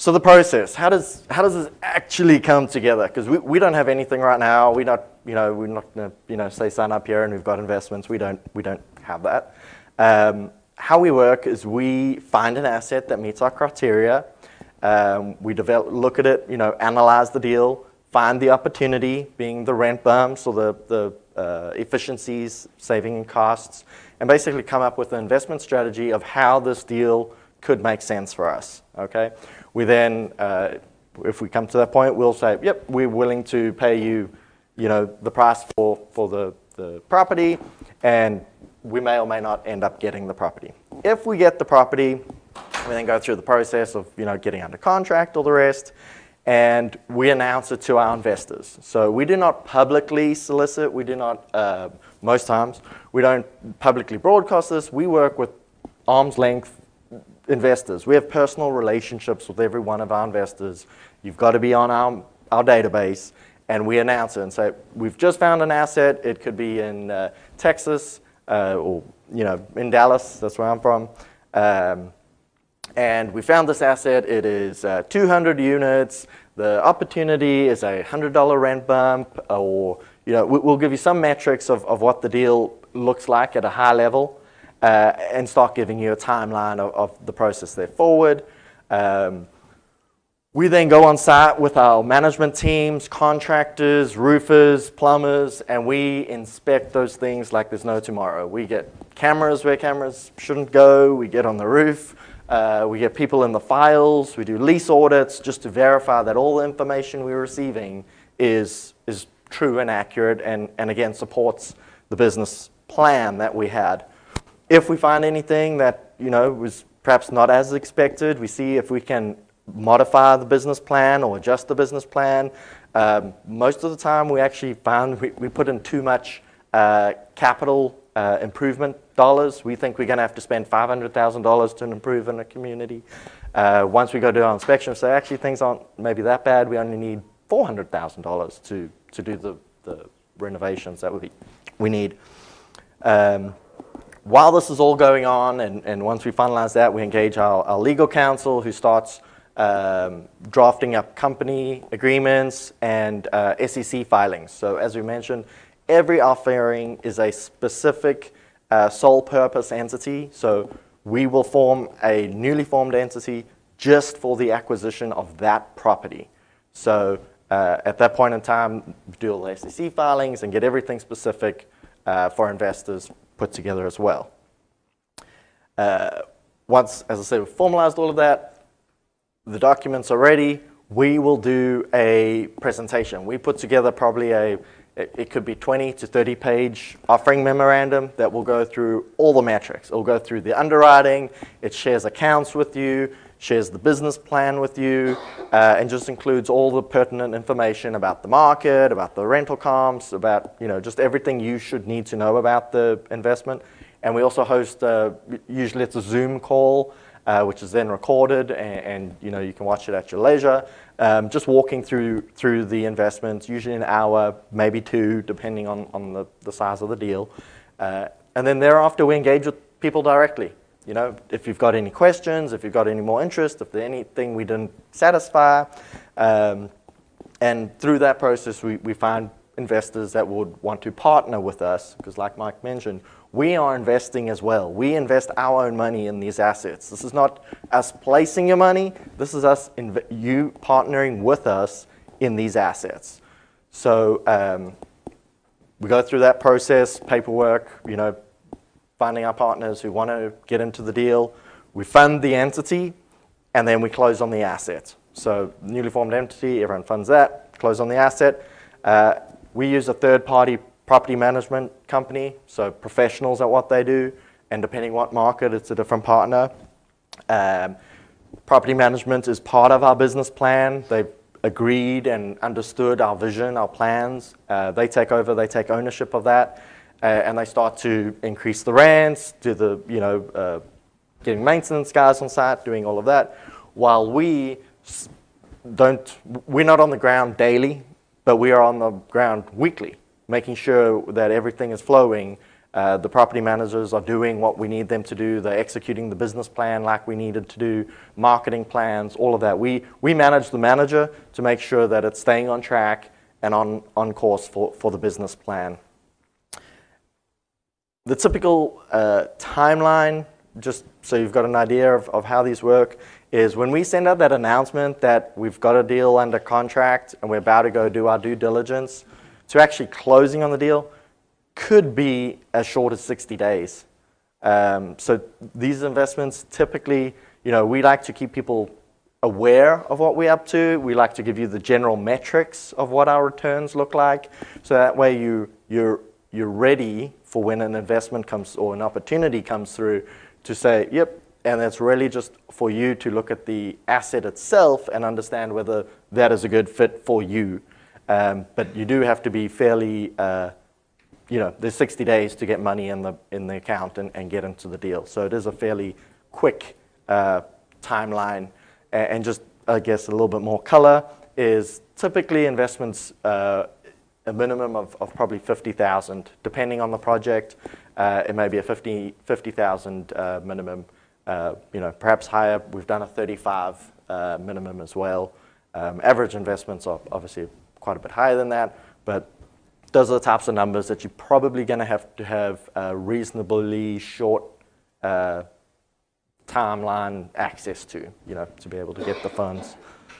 So the process, how does, how does this actually come together? Because we, we don't have anything right now. We not, you know, we're not going to you know, say sign up here and we've got investments. We don't, we don't have that. Um, how we work is we find an asset that meets our criteria. Um, we develop, look at it, you know, analyze the deal, find the opportunity, being the rent bumps or the, the uh, efficiencies, saving in costs, and basically come up with an investment strategy of how this deal could make sense for us. Okay, we then, uh, if we come to that point, we'll say, yep, we're willing to pay you, you know, the price for, for the, the property, and we may or may not end up getting the property. If we get the property, we then go through the process of, you know, getting under contract, all the rest, and we announce it to our investors. So we do not publicly solicit, we do not, uh, most times, we don't publicly broadcast this. We work with arm's length investors. We have personal relationships with every one of our investors. You've got to be on our, our database, and we announce it and say, we've just found an asset. It could be in uh, Texas uh, or you know in Dallas. That's where I'm from. Um, and we found this asset. It is uh, 200 units. The opportunity is a $100 rent bump, or you know, we'll give you some metrics of, of what the deal looks like at a high level uh, and start giving you a timeline of, of the process there forward. Um, we then go on site with our management teams, contractors, roofers, plumbers, and we inspect those things like there's no tomorrow. We get cameras where cameras shouldn't go, we get on the roof, uh, we get people in the files, we do lease audits just to verify that all the information we're receiving is, is true and accurate and, and again supports the business plan that we had. If we find anything that you know was perhaps not as expected, we see if we can modify the business plan or adjust the business plan. Um, most of the time, we actually found we, we put in too much uh, capital uh, improvement dollars. We think we're going to have to spend $500,000 to improve in a community. Uh, once we go do our inspection, say actually things aren't maybe that bad. We only need $400,000 to to do the, the renovations that we we need. Um, while this is all going on, and, and once we finalize that, we engage our, our legal counsel who starts um, drafting up company agreements and uh, SEC filings. So as we mentioned, every offering is a specific uh, sole purpose entity. So we will form a newly formed entity just for the acquisition of that property. So uh, at that point in time, do all the SEC filings and get everything specific uh, for investors put together as well. Uh, once, as I said, we've formalized all of that, the documents are ready, we will do a presentation. We put together probably a, it, it could be 20 to 30 page offering memorandum that will go through all the metrics. It will go through the underwriting, it shares accounts with you, shares the business plan with you, uh, and just includes all the pertinent information about the market, about the rental comps, about you know just everything you should need to know about the investment. And we also host, uh, usually it's a Zoom call, uh, which is then recorded, and, and, you know you can watch it at your leisure. Um, just walking through through the investments, usually an hour, maybe two, depending on on the, the size of the deal. Uh, and then thereafter, we engage with people directly. You know, if you've got any questions, if you've got any more interest, if there's anything we didn't satisfy, um, and through that process, we, we find investors that would want to partner with us, because like Mike mentioned, we are investing as well. We invest our own money in these assets. This is not us placing your money. This is us, you partnering with us in these assets. So um, we go through that process, paperwork, you know, finding our partners who want to get into the deal. We fund the entity, and then we close on the asset. So newly formed entity, everyone funds that, close on the asset. Uh, we use a third-party property management company, so professionals at what they do, and depending on what market, it's a different partner. Um, property management is part of our business plan. They've agreed and understood our vision, our plans. Uh, they take over, they take ownership of that uh, and they start to increase the rents, do the, you know, uh, getting maintenance guys on site, doing all of that, while we don't, we're not on the ground daily, but we are on the ground weekly, making sure that everything is flowing Uh, the property managers are doing what we need them to do. They're executing the business plan like we needed to do, marketing plans, all of that. We, we manage the manager to make sure that it's staying on track and on, on course for, for the business plan. The typical uh, timeline, just so you've got an idea of, of how these work, is when we send out that announcement that we've got a deal under contract and we're about to go do our due diligence, to actually closing on the deal, could be as short as 60 days. Um, so these investments typically, you know, we like to keep people aware of what we're up to. We like to give you the general metrics of what our returns look like. So that way you, you're, you're ready for when an investment comes or an opportunity comes through to say, yep, and it's really just for you to look at the asset itself and understand whether that is a good fit for you. Um, but you do have to be fairly uh, you know, there's 60 days to get money in the, in the account and, and get into the deal. So it is a fairly quick uh, timeline. And just, I guess, a little bit more color is typically investments uh, a minimum of, of probably 50,000, depending on the project. Uh, it may be a 50 50,000 uh, minimum, uh, you know, perhaps higher. We've done a 35 uh, minimum as well. Um, average investments are obviously quite a bit higher than that, but those are the types of numbers that you're probably going to have to have a reasonably short uh, timeline access to, you know, to be able to get the funds.